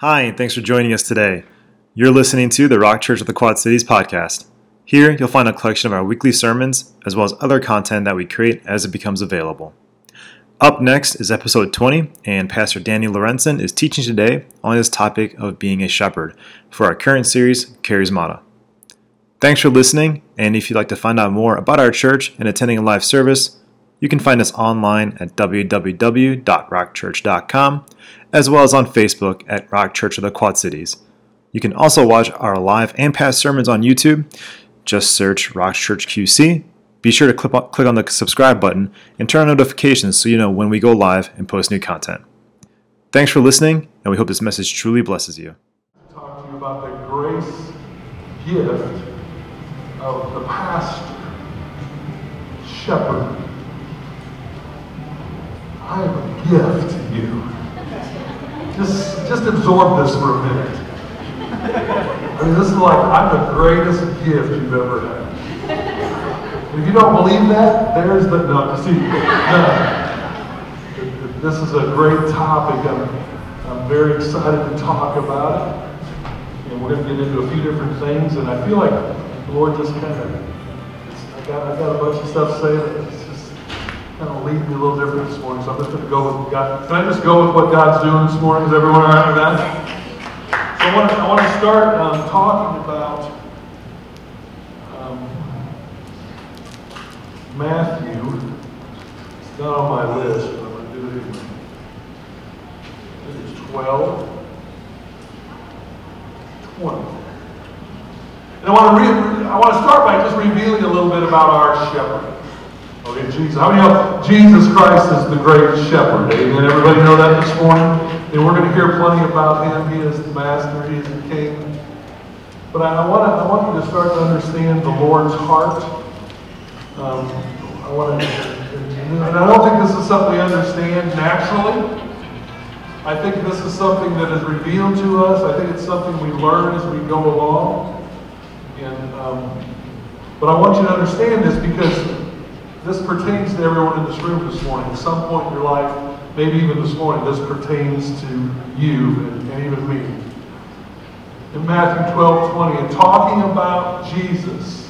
Hi, and thanks for joining us today. You're listening to the Rock Church of the Quad Cities podcast. Here, you'll find a collection of our weekly sermons, as well as other content that we create as it becomes available. Up next is episode 20, and Pastor Danny Lorenzen is teaching today on this topic of being a shepherd for our current series, Charismata. Thanks for listening, and if you'd like to find out more about our church and attending a live service, you can find us online at www.rockchurch.com, as well as on Facebook at Rock Church of the Quad Cities. You can also watch our live and past sermons on YouTube. Just search Rock Church QC. Be sure to click on, the subscribe button and turn on notifications so you know when we go live and post new content. Thanks for listening, and we hope this message truly blesses you. Talking about the grace gift of the pastor, shepherd. I have a gift to you. Just, just absorb this for a minute. I mean, this is like, I'm the greatest gift you've ever had. If you don't believe that, there's the, no, see, no. This is a great topic. I'm, I'm very excited to talk about it. And we're going to get into a few different things. And I feel like the Lord just kind of, I got, I got a bunch of stuff to say that kind of lead me a little different this morning. So I'm just going to go with God. Can I just go with what God's doing this morning? Is everyone all right with that? So I want to, I want to start um, talking about um, Matthew. It's not on my list, but I'm going to do it anyway. I think it's 12, 20. And I want to re- I want to start by just revealing a little bit about our shepherd. Okay, Jesus. How many know Jesus Christ is the great shepherd? Amen. Everybody know that this morning? And we're going to hear plenty about him. He is the master. He is the king. But I, I want to I want you to start to understand the Lord's heart. Um, I want to, and I don't think this is something we understand naturally. I think this is something that is revealed to us. I think it's something we learn as we go along. And, um, but I want you to understand this because this pertains to everyone in this room this morning. At some point in your life, maybe even this morning, this pertains to you and, and even me. In Matthew 12, 20, and talking about Jesus,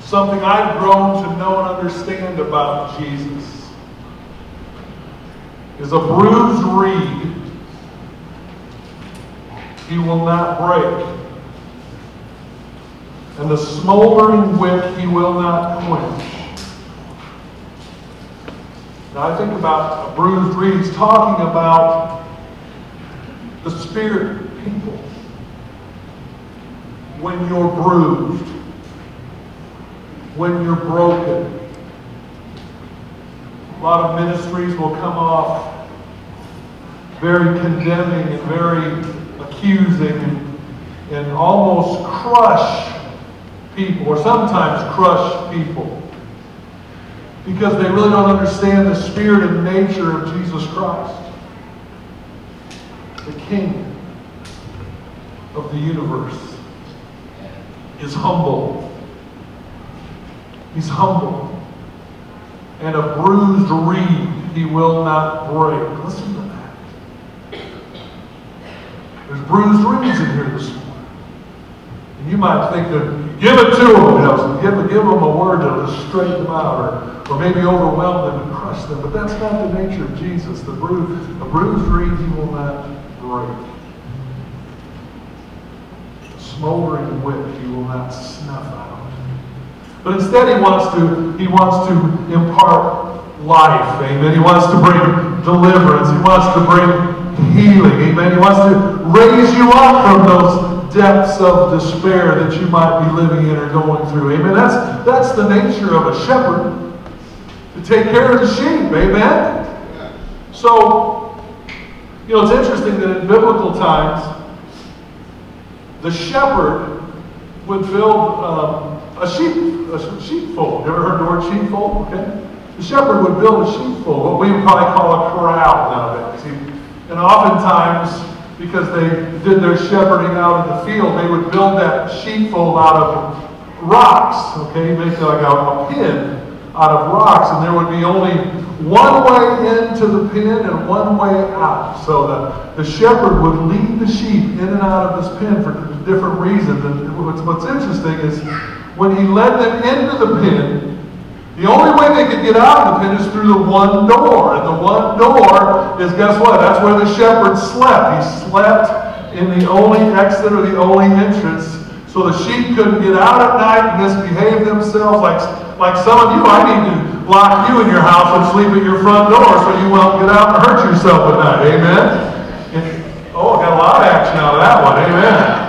something I've grown to know and understand about Jesus is a bruised reed he will not break, and the smoldering wick he will not quench. Now I think about a bruised reed. Talking about the spirit people. When you're bruised, when you're broken, a lot of ministries will come off very condemning and very accusing and almost crush people, or sometimes crush people, because they really don't understand the spirit and nature of Jesus Christ, the King of the universe, is humble. He's humble. And a bruised reed he will not break. Listen to that. There's bruised reeds in here this morning. And you might think that give it to them, you know, give, give them a word that'll straighten them out or, or maybe overwhelm them and crush them. But that's not the nature of Jesus. The bruised, a bruised reed he will not break. A smoldering wick he will not snuff out. But instead he wants to, he wants to impart life. Amen. He wants to bring deliverance. He wants to bring healing. Amen. He wants to raise you up from those depths of despair that you might be living in or going through. Amen. That's that's the nature of a shepherd. To take care of the sheep. Amen. So, you know, it's interesting that in biblical times, the shepherd would build um, a sheep, a sheepfold. You ever heard the word sheepfold? Okay. The shepherd would build a sheepfold, what we would probably call a corral nowadays. And oftentimes, because they did their shepherding out in the field, they would build that sheepfold out of rocks. Okay, make like a, a pin out of rocks, and there would be only one way into the pen and one way out. So the, the shepherd would lead the sheep in and out of this pen for different reasons. And what's, what's interesting is when he led them into the pen, the only way they could get out of the pen is through the one door. And the one door is, guess what? That's where the shepherd slept. He slept in the only exit or the only entrance. So the sheep couldn't get out at night and misbehave themselves like, like some of you. I need to lock you in your house and sleep at your front door so you won't get out and hurt yourself at night. Amen? And, oh, I got a lot of action out of that one. Amen.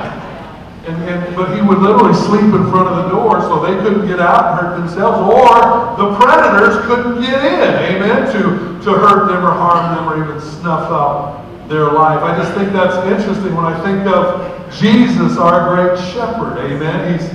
But he would literally sleep in front of the door so they couldn't get out and hurt themselves, or the predators couldn't get in, amen, to, to hurt them or harm them or even snuff out their life. I just think that's interesting when I think of Jesus, our great shepherd, amen. He's,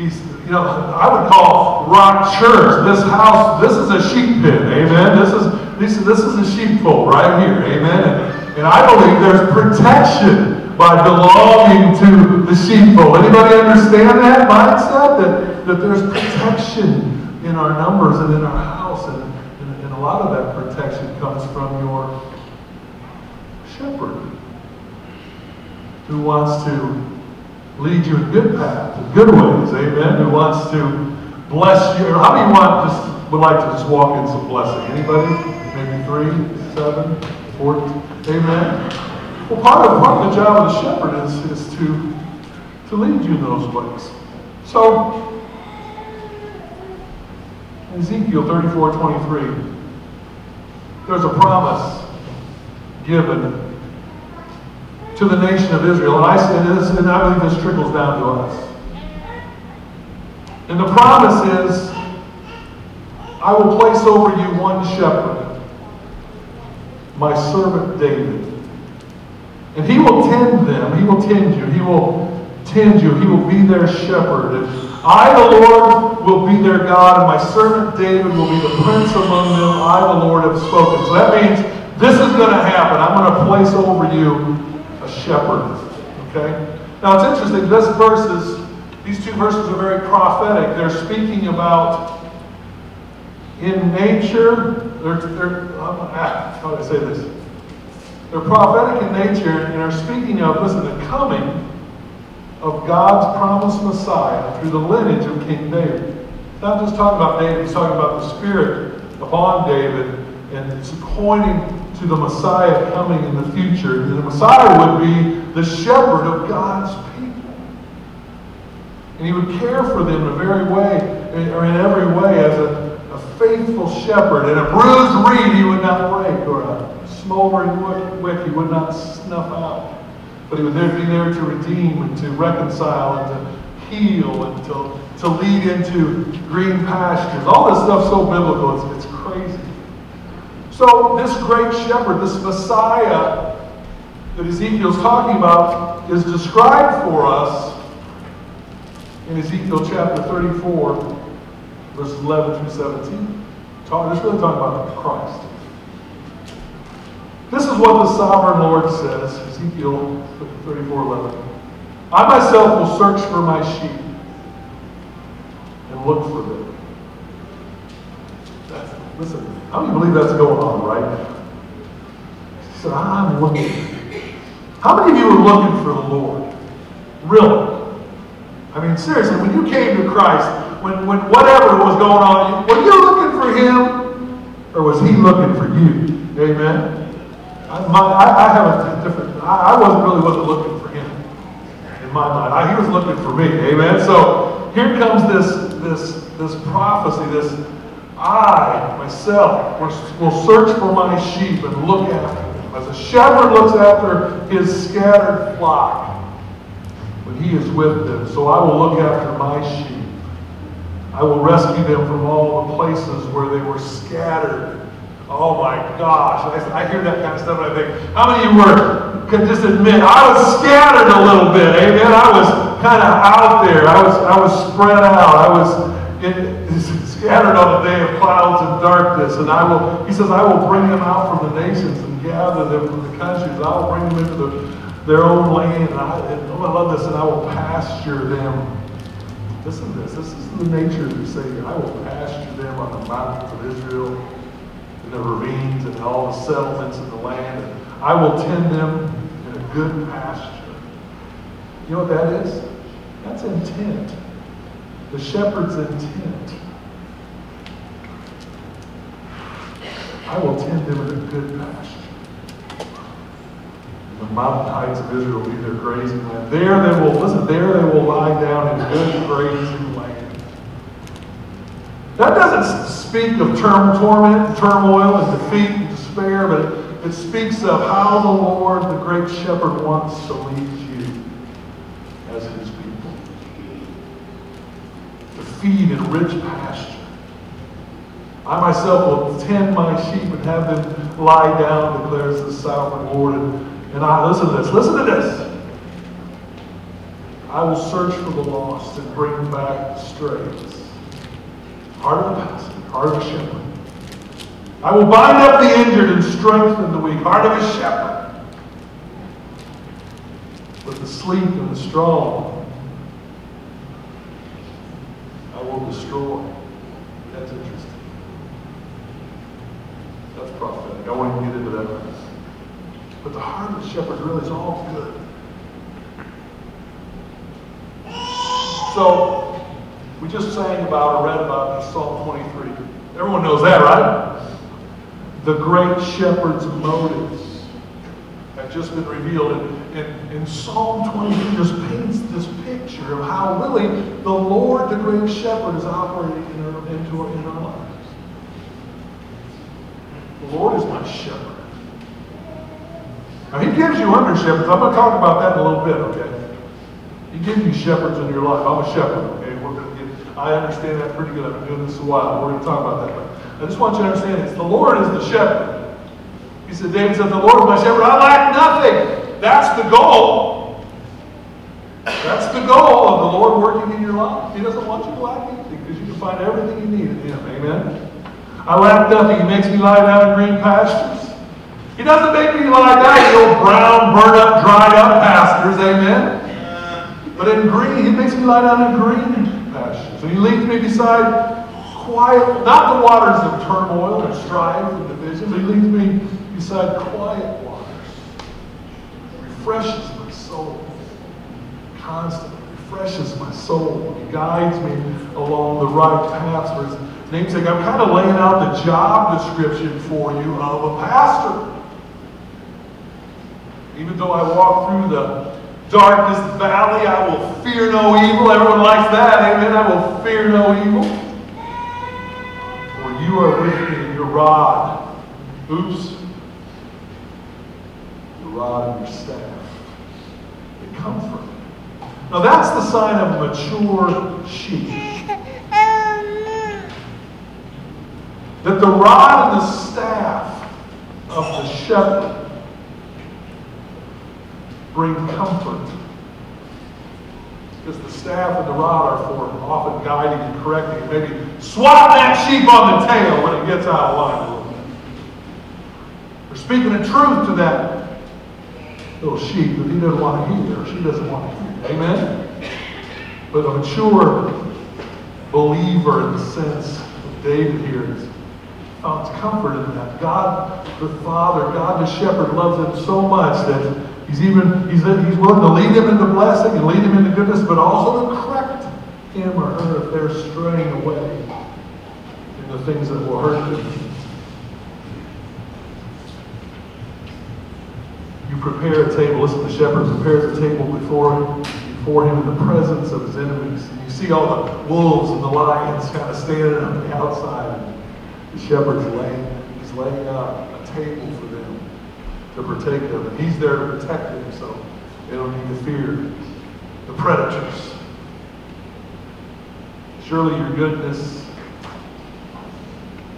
he's you know, I would call Rock Church, this house, this is a sheep pen, amen. This is, this, this is a sheepfold right here, amen. And, and I believe there's protection by belonging to the sheepfold. Anybody understand that mindset? That, that there's protection in our numbers and in our house. And, and, and a lot of that protection comes from your shepherd who wants to lead you in good paths, in good ways, amen, who wants to bless you. How many want just would like to just walk in some blessing? Anybody? Maybe three, seven, four, amen. Well, part of, part of the job of the shepherd is, is to, to lead you in those ways. So, Ezekiel 34 23, there's a promise given to the nation of Israel. And I, and, this, and I believe this trickles down to us. And the promise is I will place over you one shepherd, my servant David. And he will tend them. He will tend you. He will tend you. He will be their shepherd. And I, the Lord, will be their God, and my servant David will be the prince among them. I, the Lord, have spoken. So that means this is going to happen. I'm going to place over you a shepherd. Okay? Now it's interesting. This verses, these two verses are very prophetic. They're speaking about in nature. They're, they're how do I say this? They're prophetic in nature and are speaking of, listen, the coming of God's promised Messiah through the lineage of King David. Not just talking about David, he's talking about the Spirit upon David, and it's pointing to the Messiah coming in the future. And the Messiah would be the shepherd of God's people. And he would care for them in a very way, or in every way, as a, a faithful shepherd. And a bruised reed he would not break, or a smoldering wick he would not snuff out. But he would be there to redeem and to reconcile and to heal and to, to lead into green pastures. All this stuff's so biblical, it's, it's crazy. So this great shepherd, this Messiah that Ezekiel's talking about, is described for us in Ezekiel chapter 34, verses 11 through 17. Talk, it's really talking about Christ. This is what the sovereign Lord says, Ezekiel 34 11. I myself will search for my sheep and look for them. That's, listen, how many believe that's going on right? He said, I'm looking. How many of you are looking for the Lord? Really? I mean, seriously, when you came to Christ, when, when whatever was going on, were you looking for Him or was He looking for you? Amen? I, my, I, I, have a different, I, I, wasn't really wasn't looking for him in my mind. I, he was looking for me. Amen. So here comes this, this, this prophecy, this I, myself, will search for my sheep and look after them. As a shepherd looks after his scattered flock when he is with them. So I will look after my sheep. I will rescue them from all the places where they were scattered Oh my gosh, I, I, hear that kind of stuff and I think, how many of you were, could just admit, I was scattered a little bit, amen? I was kind of out there. I was, I was spread out. I was in, scattered on a day of clouds and darkness. And I will, he says, I will bring them out from the nations and gather them from the countries. I will bring them into the, their own land. And I, and, oh, I love this. And I will pasture them. Listen to this. This is the nature of the Savior. I will pasture them on the mountains of Israel the ravines and all the settlements in the land. And I will tend them in a good pasture. You know what that is? That's intent. The shepherd's intent. I will tend them in a good pasture. The mountain heights of Israel will be their grazing land. There they will, listen, there they will lie down in good grazing land. That doesn't speak of term, torment, turmoil, and defeat and despair, but it, it speaks of how the Lord, the great shepherd, wants to lead you as his people. To feed in rich pasture. I myself will tend my sheep and have them lie down, declares the sovereign Lord. And, and I listen to this. Listen to this. I will search for the lost and bring back the strays. Heart of the pastor, heart of a shepherd. I will bind up the injured and strengthen the weak. Heart of a shepherd. But the sleep and the strong I will destroy. That's interesting. That's prophetic. I won't even get into that. But the heart of the shepherd really is all good. So, we just sang about or read about in Psalm 23. Everyone knows that, right? The great shepherd's motives have just been revealed. And, and, and Psalm 23 just paints this picture of how really the Lord, the great shepherd, is operating in our, into our, in our lives. The Lord is my shepherd. Now, He gives you under shepherds. I'm going to talk about that in a little bit, okay? He gives you shepherds in your life. I'm a shepherd, okay? We're going to get, I understand that pretty good. I've been doing this a while. We're going to talk about that. But I just want you to understand this. The Lord is the shepherd. He said, David said, The Lord is my shepherd. I lack nothing. That's the goal. That's the goal of the Lord working in your life. He doesn't want you to lack anything because you can find everything you need in Him. Amen. I lack nothing. He makes me lie down in green pastures. He doesn't make me lie down in old brown, burnt up, dried up pastures. Amen. But in green, he makes me lie down in green pastures. And he leads me beside quiet, not the waters of turmoil and strife and division, he leads me beside quiet waters. Refreshes my soul. Constantly refreshes my soul. He guides me along the right paths for his namesake. I'm kind of laying out the job description for you of a pastor. Even though I walk through the darkest valley, I will fear no evil. Everyone likes that. Amen. I will fear no evil. For you are with me, your rod. Oops. Your rod and your staff. They comfort. Now that's the sign of mature sheep. That the rod and the staff of the shepherd bring comfort. Because the staff and the rod are for often guiding and correcting. Maybe swat that sheep on the tail when it gets out of line a little bit. Speaking the truth to that little sheep that he doesn't want to hear or she doesn't want to hear. Amen? But a mature believer in the sense of David here is found comfort in that. God the Father, God the Shepherd loves him so much that He's even he's, he's willing to lead him into blessing and lead him into goodness, but also to correct him or her if they're straying away in the things that will hurt them. You prepare a table. Listen, the shepherd prepares a table before him, before him in the presence of his enemies. And you see all the wolves and the lions kind of standing on the outside. The shepherd's laying, he's laying out a table them to protect of. And he's there to protect them so they don't need to fear the predators. Surely your goodness,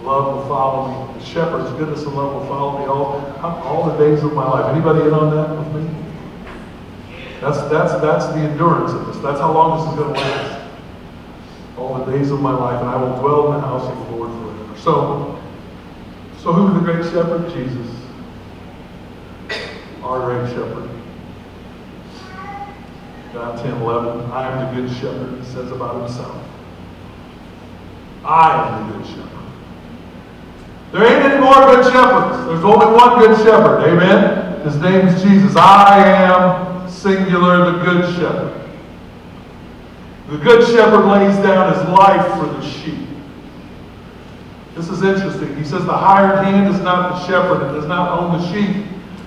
love will follow me. The shepherd's goodness and love will follow me all, all the days of my life. Anybody in on that with me? That's, that's, that's the endurance of this. That's how long this is going to last. All the days of my life, and I will dwell in the house of the Lord forever. So, so who is the great shepherd? Jesus our great shepherd. John 10 11, I am the good shepherd, he says about himself. I am the good shepherd. There ain't any more good shepherds. There's only one good shepherd. Amen? His name is Jesus. I am singular, the good shepherd. The good shepherd lays down his life for the sheep. This is interesting. He says the hired hand is not the shepherd and does not own the sheep.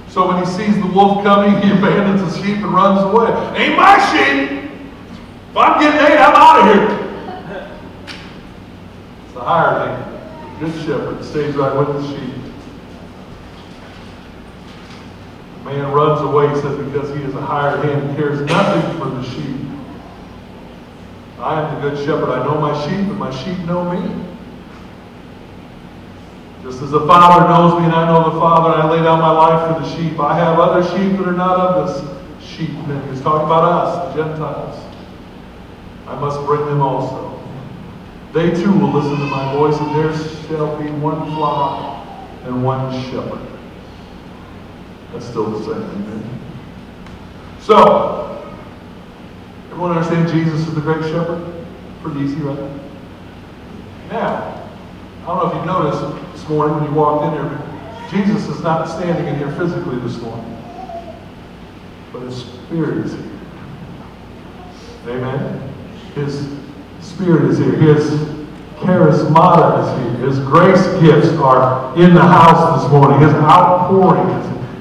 So when he sees the wolf coming, he abandons the sheep and runs away. Ain't my sheep! If I'm getting ate, I'm out of here. It's the hired hand. Good shepherd stays right with the sheep. The man runs away, he says, because he is a hired hand, cares nothing for the sheep. I am the good shepherd. I know my sheep, and my sheep know me. Just as the Father knows me, and I know the Father, I lay down my life for the sheep. I have other sheep that are not of this sheep. And he's talking about us, the Gentiles. I must bring them also. They too will listen to my voice, and there shall be one flock and one shepherd. That's still the same, amen? So, everyone understand Jesus is the great shepherd? Pretty easy, right? Now, I don't know if you've noticed this morning when you walked in here, Jesus is not standing in here physically this morning, but his spirit is here. Amen? His spirit is here. His charismata is here. His grace gifts are in the house this morning. His outpouring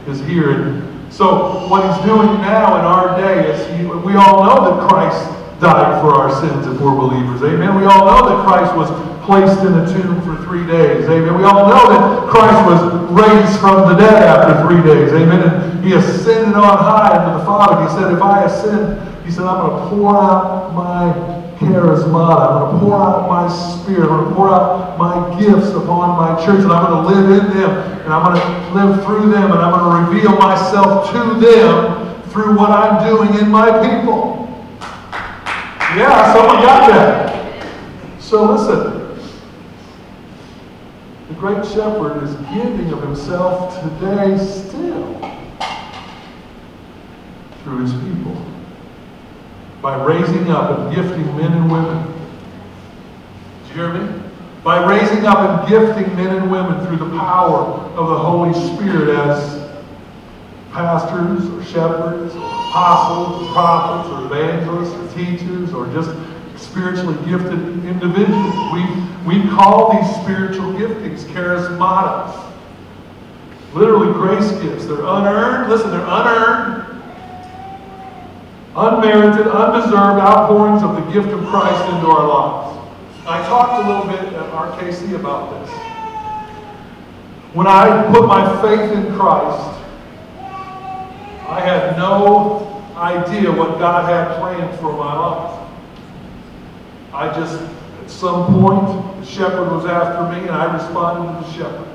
is, is here. And so what he's doing now in our day is he, we all know that Christ died for our sins if we're believers. Amen. We all know that Christ was placed in a tomb for three days. Amen. We all know that Christ was raised from the dead after three days. Amen. And he ascended on high to the Father. He said, if I ascend, he said, I'm going to pour out my charismata. I'm going to pour out my spirit. I'm going to pour out my gifts upon my church. And I'm going to live in them. And I'm going to live through them. And I'm going to reveal myself to them through what I'm doing in my people. Yeah, someone got that. So listen. Great shepherd is giving of himself today still through his people by raising up and gifting men and women. Did you hear me? By raising up and gifting men and women through the power of the Holy Spirit as pastors or shepherds apostles prophets or evangelists or teachers or just spiritually gifted individuals. We, we call these spiritual giftings charismata. Literally grace gifts. They're unearned. Listen, they're unearned, unmerited, undeserved outpourings of the gift of Christ into our lives. I talked a little bit at RKC about this. When I put my faith in Christ, I had no idea what God had planned for my life. I just, at some point, the shepherd was after me, and I responded to the shepherd.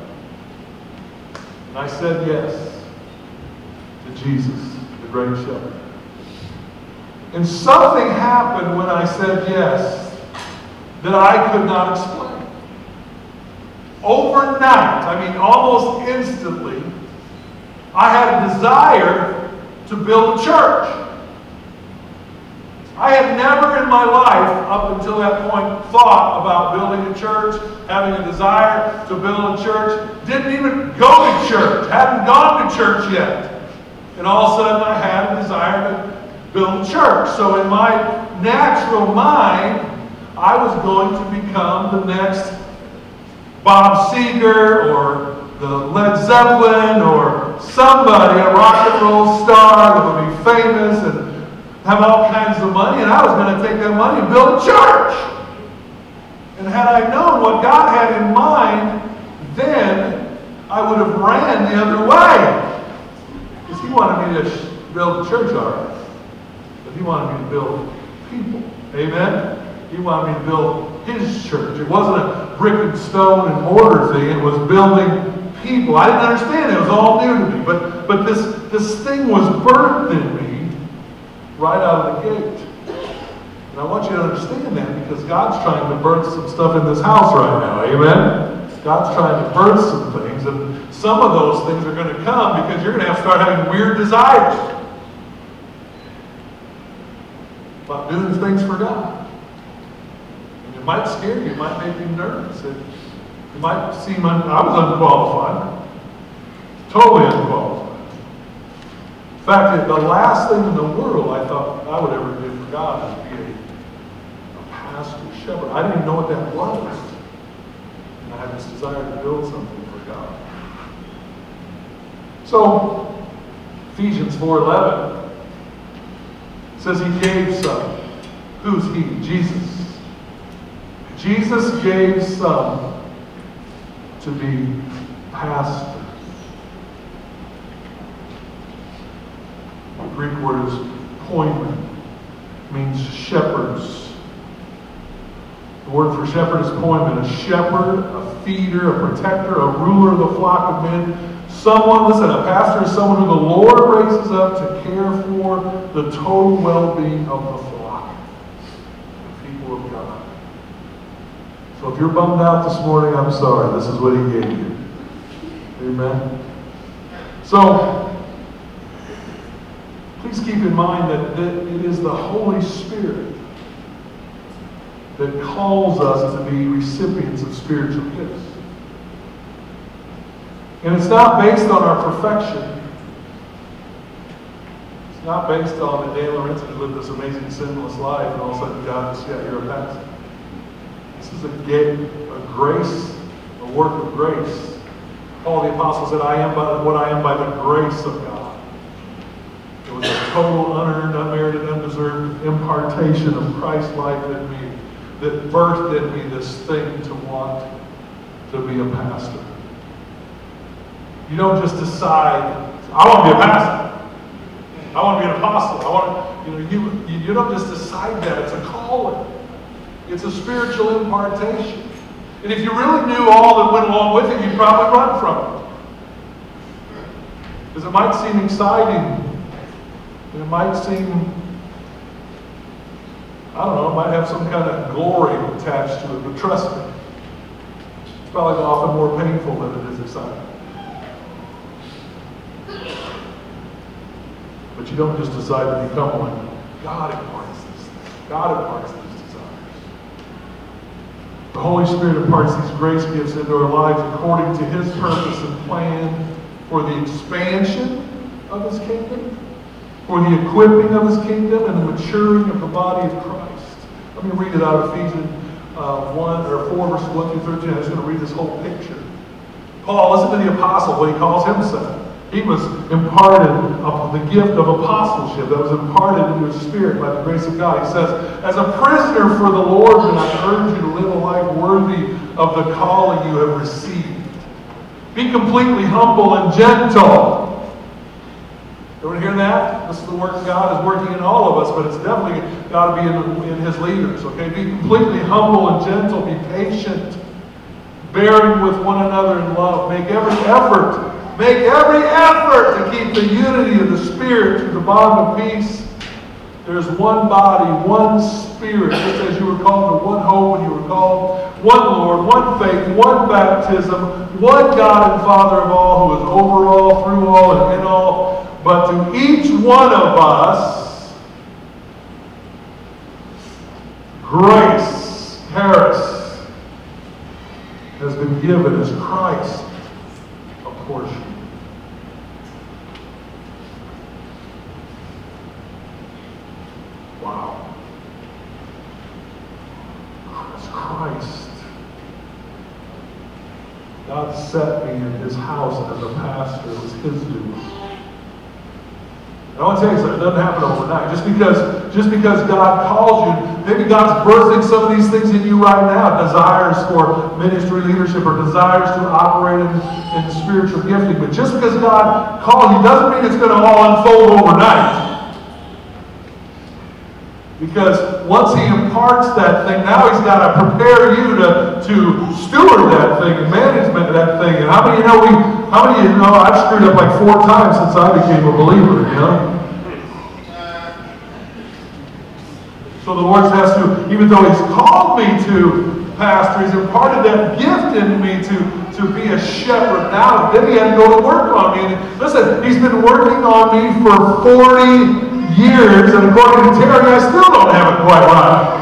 And I said yes to Jesus, the great shepherd. And something happened when I said yes that I could not explain. Overnight, I mean almost instantly, I had a desire to build a church. I had never in my life, up until that point, thought about building a church, having a desire to build a church. Didn't even go to church, hadn't gone to church yet. And all of a sudden, I had a desire to build a church. So, in my natural mind, I was going to become the next Bob Seger or the Led Zeppelin or somebody, a rock and roll star that would be famous and have all kinds of money, and I was going to take that money and build a church. And had I known what God had in mind, then I would have ran the other way. Because He wanted me to build a church, all right. But He wanted me to build people. Amen? He wanted me to build His church. It wasn't a brick and stone and mortar thing, it was building people. I didn't understand it. It was all new to me. But, but this, this thing was birthed in me right out of the gate. And I want you to understand that because God's trying to burn some stuff in this house right now. Amen? God's trying to burn some things, and some of those things are going to come because you're going to have to start having weird desires about doing things for God. And it might scare you, it might make you nervous. And It might seem, un- I was unqualified. Totally unqualified. In fact, the last thing in the world I thought I would ever do for God is be a, a pastor, shepherd. I didn't even know what that was. And I had this desire to build something for God. So, Ephesians 4.11 says he gave some. Who's he? Jesus. Jesus gave some to be pastors. The Greek word is poimen, means shepherds. The word for shepherd is poimen, a shepherd, a feeder, a protector, a ruler of the flock of men. Someone, listen, a pastor is someone who the Lord raises up to care for the total well-being of the flock, the people of God. So if you're bummed out this morning, I'm sorry. This is what he gave you. Amen. So, please keep in mind that, that it is the Holy Spirit that calls us to be recipients of spiritual gifts. And it's not based on our perfection. It's not based on that Dan Lorenzo lived this amazing sinless life and all of a sudden God just, yeah, you're a pastor. This is a, gift, a grace, a work of grace. Paul the Apostle said, I am by what I am by the grace of God. Total, unearned, unmerited, undeserved impartation of Christ's life in me that birthed in me this thing to want to be a pastor. You don't just decide, I want to be a pastor. I want to be an apostle. I want to, you know, you, you don't just decide that. It's a calling. It's a spiritual impartation. And if you really knew all that went along with it, you'd probably run from it. Because it might seem exciting. It might seem, I don't know, it might have some kind of glory attached to it. But trust me, it's probably often more painful than it is exciting. But you don't just decide to become one. God imparts these things. God imparts these desires. The Holy Spirit imparts these grace gifts into our lives according to His purpose and plan for the expansion of His kingdom, for the equipping of His kingdom, and the maturing of the body of Christ. Let me read it out of Ephesians uh, 1 or 4, verses 1 through 13. I'm just going to read this whole picture. Paul, listen to the apostle, what he calls himself. He was imparted of the gift of apostleship that was imparted into his spirit by the grace of God. He says, As a prisoner for the Lord, then I urge you to live a life worthy of the calling you have received. Be completely humble and gentle. Everyone hear that? This is the work God is working in all of us, but it's definitely got to be in, in his leaders. Okay? Be completely humble and gentle. Be patient, bearing with one another in love. Make every effort Make every effort to keep the unity of the Spirit through the bond of peace. There's one body, one Spirit, just as you were called to one hope when you were called, one Lord, one faith, one baptism, one God and Father of all, who is over all, through all, and in all. But to each one of us, grace, charis, has been given as Christ a portion. Wow. As Christ. God set me in his house as a pastor. It was his duty. I want to tell you something, it doesn't happen overnight. Just because, just because God calls you, maybe God's birthing some of these things in you right now, desires for ministry leadership or desires to operate in, in spiritual gifting. But just because God calls you doesn't mean it's going to all unfold overnight. Because once he imparts that thing, now he's got to prepare you to, to steward that thing and management that thing. And how many you know we how many of you know I've screwed up like four times since I became a believer, you know? So the Lord has to, even though He's called me to pastor, He's imparted that gift in me to, to be a shepherd. Now, then He had to go to work on me. And listen, He's been working on me for 40 years, and according to Terry, I still don't have it quite right.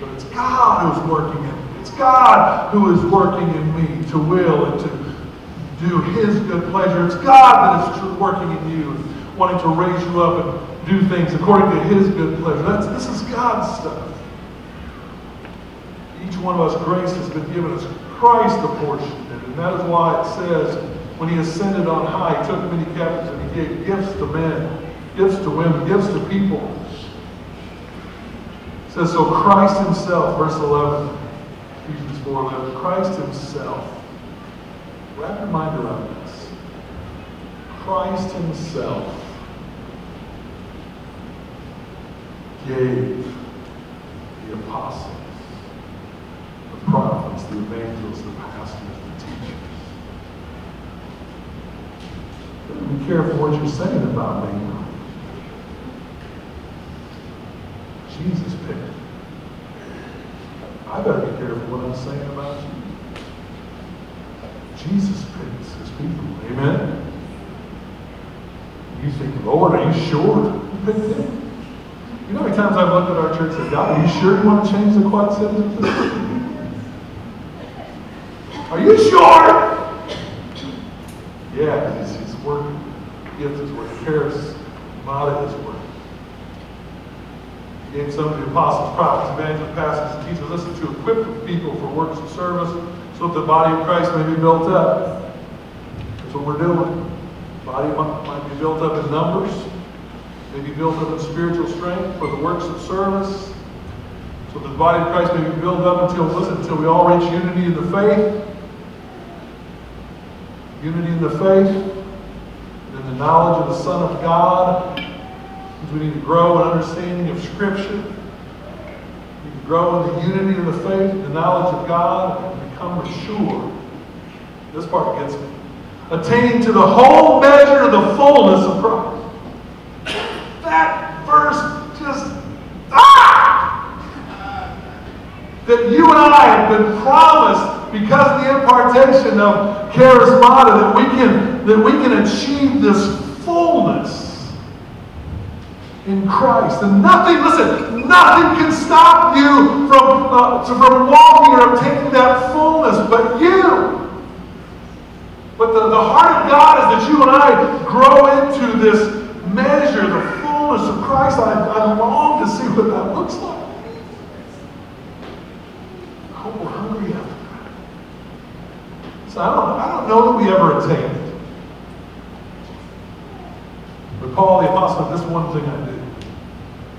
But it's God who's working who is working in me to will and to do His good pleasure. It's God that is working in you, wanting to raise you up and do things according to His good pleasure. That's, this is God's stuff. Each one of us, grace has been given us. Christ apportioned it. And that is why it says, when He ascended on high, He took many captives and He gave gifts to men, gifts to women, gifts to people. It says, so Christ Himself, verse 11, 4 11, Christ Himself Wrap your mind around this. Christ Himself gave the apostles, the prophets, the evangelists, the pastors, the teachers. Be careful what you're saying about me. Jesus picked it. I better I'm saying about you. Jesus picks his people. Amen? You think, Lord, are you sure you picked him? You know how many times I've looked at our church and said, God, are you sure you want to change the Quad Cities? Are you sure? Yeah, he's, he's working. Gift is working. Paris Mata is gave some of the apostles, prophets, evangelists, pastors, and teachers. Listen to equip people for works of service so that the body of Christ may be built up. That's what we're doing. The body might be built up in numbers, may be built up in spiritual strength for the works of service, so that the body of Christ may be built up until, listen, until we all reach unity in the faith. Unity in the faith, and the knowledge of the Son of God. We need to grow in understanding of Scripture. We need to grow in the unity of the faith, the knowledge of God, and become mature. This part gets me. Attaining to the whole measure of the fullness of Christ. That verse just, ah! That you and I have been promised because of the impartation of charismata that we can, that we can achieve this fullness in Christ. And nothing, listen, nothing can stop you from, uh, from walking or obtaining that fullness but you. But the, the heart of God is that you and I grow into this measure, the fullness of Christ. I, I long to see what that looks like. I hope we're hungry. So I don't, I don't know that we ever attain it. But Paul the Apostle, this one thing I do.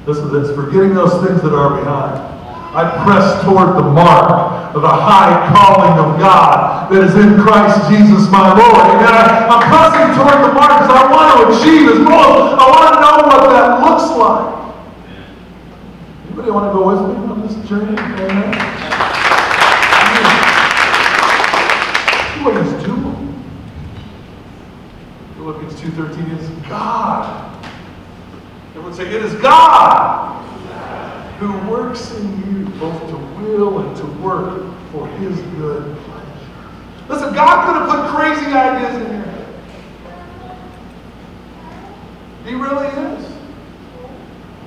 Listen to this. Forgetting those things that are behind. I press toward the mark of the high calling of God that is in Christ Jesus my Lord. Amen. I, I'm pressing toward the mark because I want to achieve His goal. I want to know what that looks like. Anybody want to go with me on this journey? Amen. See what He's doing. Philippians 2.13 is God would say, It is God who works in you both to will and to work for his good pleasure. Listen, God could have put crazy ideas in your head. He really is.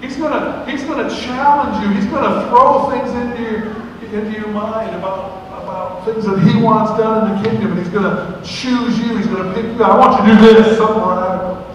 He's gonna, he's gonna challenge you. He's gonna throw things into your, into your mind about, about things that he wants done in the kingdom, and he's gonna choose you. He's gonna pick you. I want you to do this, something radical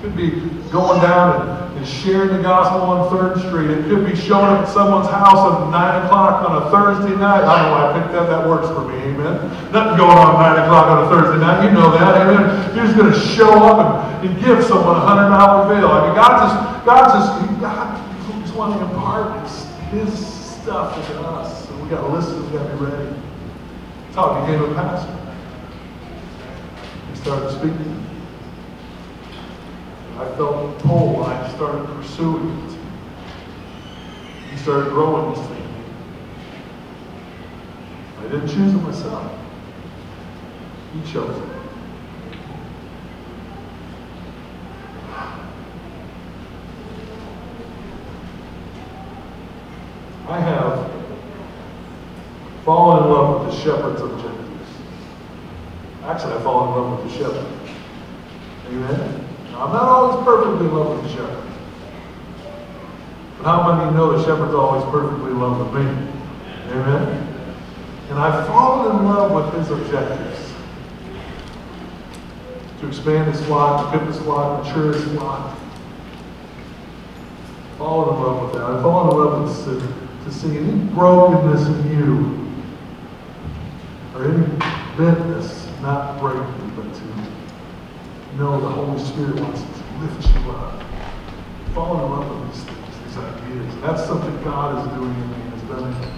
could be going down and, and sharing the gospel on 3rd Street. It could be showing up at someone's house at 9 o'clock on a Thursday night. I don't know why I picked that. That works for me. Amen. Nothing going on at 9 o'clock on a Thursday night. You know that. Amen. You're just going to show up and, and give someone a $100 bill. I mean, God just, God just, God just wanting to impart his, stuff to us. And we got to listen. We got to be ready. He became a pastor. He started speaking. I felt a pull and I started pursuing it. Started growing this thing. I didn't choose it myself. He chose it. I have fallen in love with the shepherds of Genesis. Actually, I've fallen in love with the shepherd. Amen? I'm not always perfectly in love with the shepherd. How many know the shepherd's always perfectly in love with me? Amen? And I've fallen in love with his objectives. To expand his flock, to equip his flock, mature his flock. Fallen in love with that. I've fallen in love with to, to see any brokenness in you or any bentness not break you, but to know the Holy Spirit wants to lift you up. Fall in love with these things, these ideas. That's something God is doing in me and has done in me.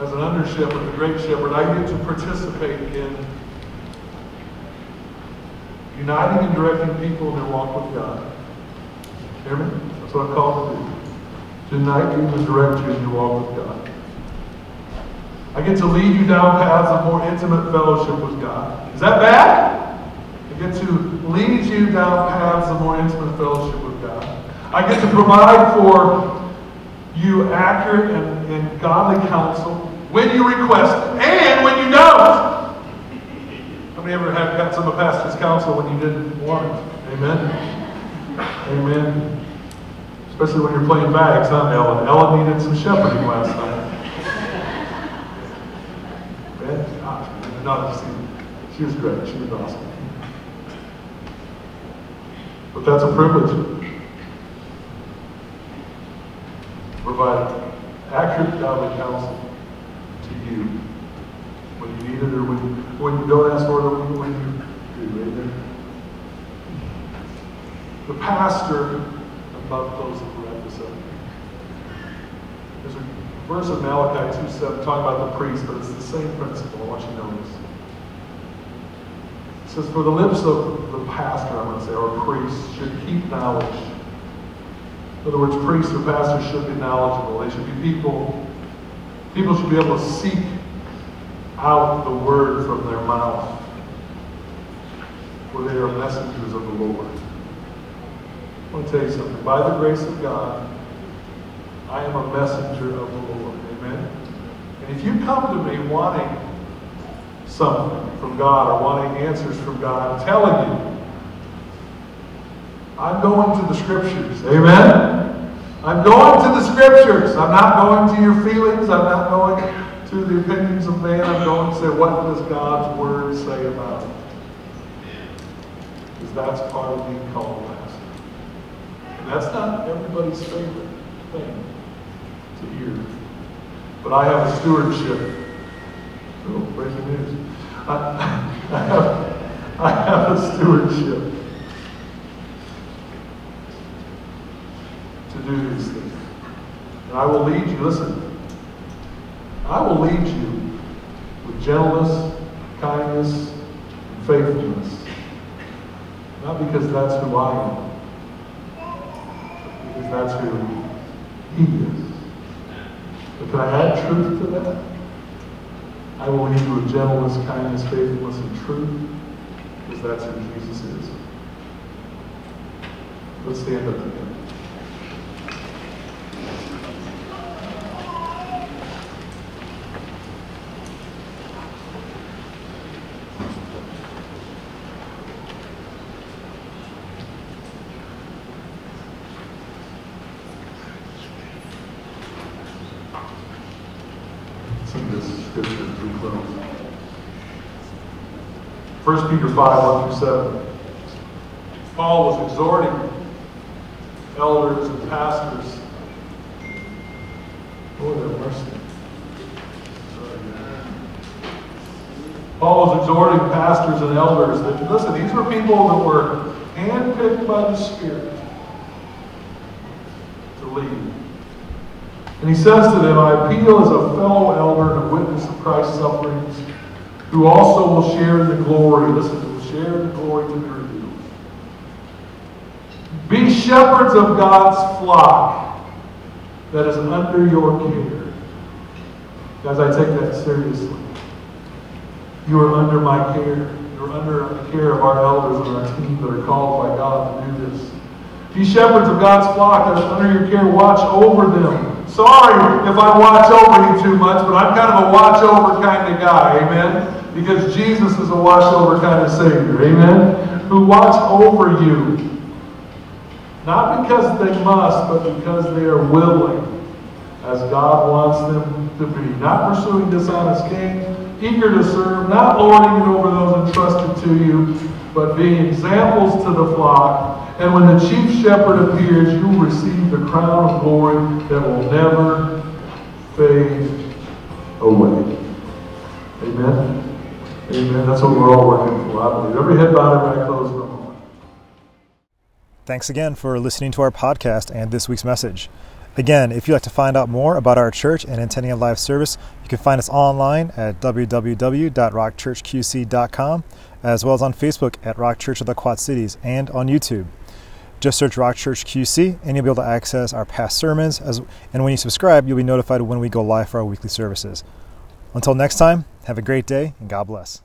As an under shepherd, the great shepherd, I get to participate in uniting and directing people in their walk with God. Hear me? That's what I'm called to do. To unite you and direct you in your walk with God. I get to lead you down paths of more intimate fellowship with God. Is that bad? I get to lead you down paths of more intimate fellowship with God. I get to provide for you accurate and, and godly counsel when you request and when you don't. How many ever have got some of pastor's counsel when you didn't want it? Amen? Amen. Especially when you're playing bags, huh, Ellen? Ellen needed some shepherding last night. Uh, no, she, she was great. She was awesome. But that's a privilege. Provide accurate godly counsel to you when you need it or when, when you don't ask for it or when you do. Amen. The pastor above those that were at this There's a verse of Malachi 2 7 talking about the priest, but it's the same principle. I want you to know this. Says, For the lips of the pastor, I'm going to say, or priest, should keep knowledge. In other words, priests or pastors should be knowledgeable. They should be people, people should be able to seek out the word from their mouth, for they are messengers of the Lord. I want to tell you something. By the grace of God, I am a messenger of the Lord. Amen? And if you come to me wanting something from God or wanting answers from God, I'm telling you, I'm going to the scriptures. Amen? I'm going to the scriptures. I'm not going to your feelings. I'm not going to the opinions of man. I'm going to say, what does God's word say about it? Because that's part of being called pastor. And that's not everybody's favorite thing to hear. But I have a stewardship. Oh, breaking news. I, I, have, I have a stewardship to do these things. And I will lead you, listen, I will lead you with gentleness, kindness, and faithfulness. Not because that's who I am, because that's who He is. But can I add truth to that? I will lead you with gentleness, kindness, faithfulness, and truth, because that's who Jesus is. Let's stand up together. scripture as we close. 1 Peter 5, 1 through 7. Paul was exhorting elders and pastors. Lord have mercy. Paul was exhorting pastors and elders that, listen, these were people that were handpicked by the Spirit to lead. And he says to them, I appeal as a fellow elder and witness of Christ's sufferings, who also will share in the glory. Listen, will share in the glory to be revealed. Be shepherds of God's flock that is under your care. Guys, I take that seriously. You are under my care. You're under the care of our elders and our team that are called by God to do this. Be shepherds of God's flock that is under your care. Watch over them Sorry if I watch over you too much, but I'm kind of a watch over kind of guy. Amen? Because Jesus is a watch over kind of Savior. Amen? Who watch over you. Not because they must, but because they are willing, as God wants them to be. Not pursuing dishonest gain, eager to serve, not lording it over those entrusted to you, but being examples to the flock. And when the chief shepherd appears, you will receive the crown of glory that will never fade away. Amen. Amen. That's what we're all working for, I believe. Every head bowed, every eye closed. Thanks again for listening to our podcast and this week's message. Again, if you'd like to find out more about our church and attending a live service, you can find us online at www.rockchurchqc.com, as well as on Facebook at Rock Church of the Quad Cities and on YouTube. Just search Rock Church QC and you'll be able to access our past sermons. As, and when you subscribe, you'll be notified when we go live for our weekly services. Until next time, have a great day and God bless.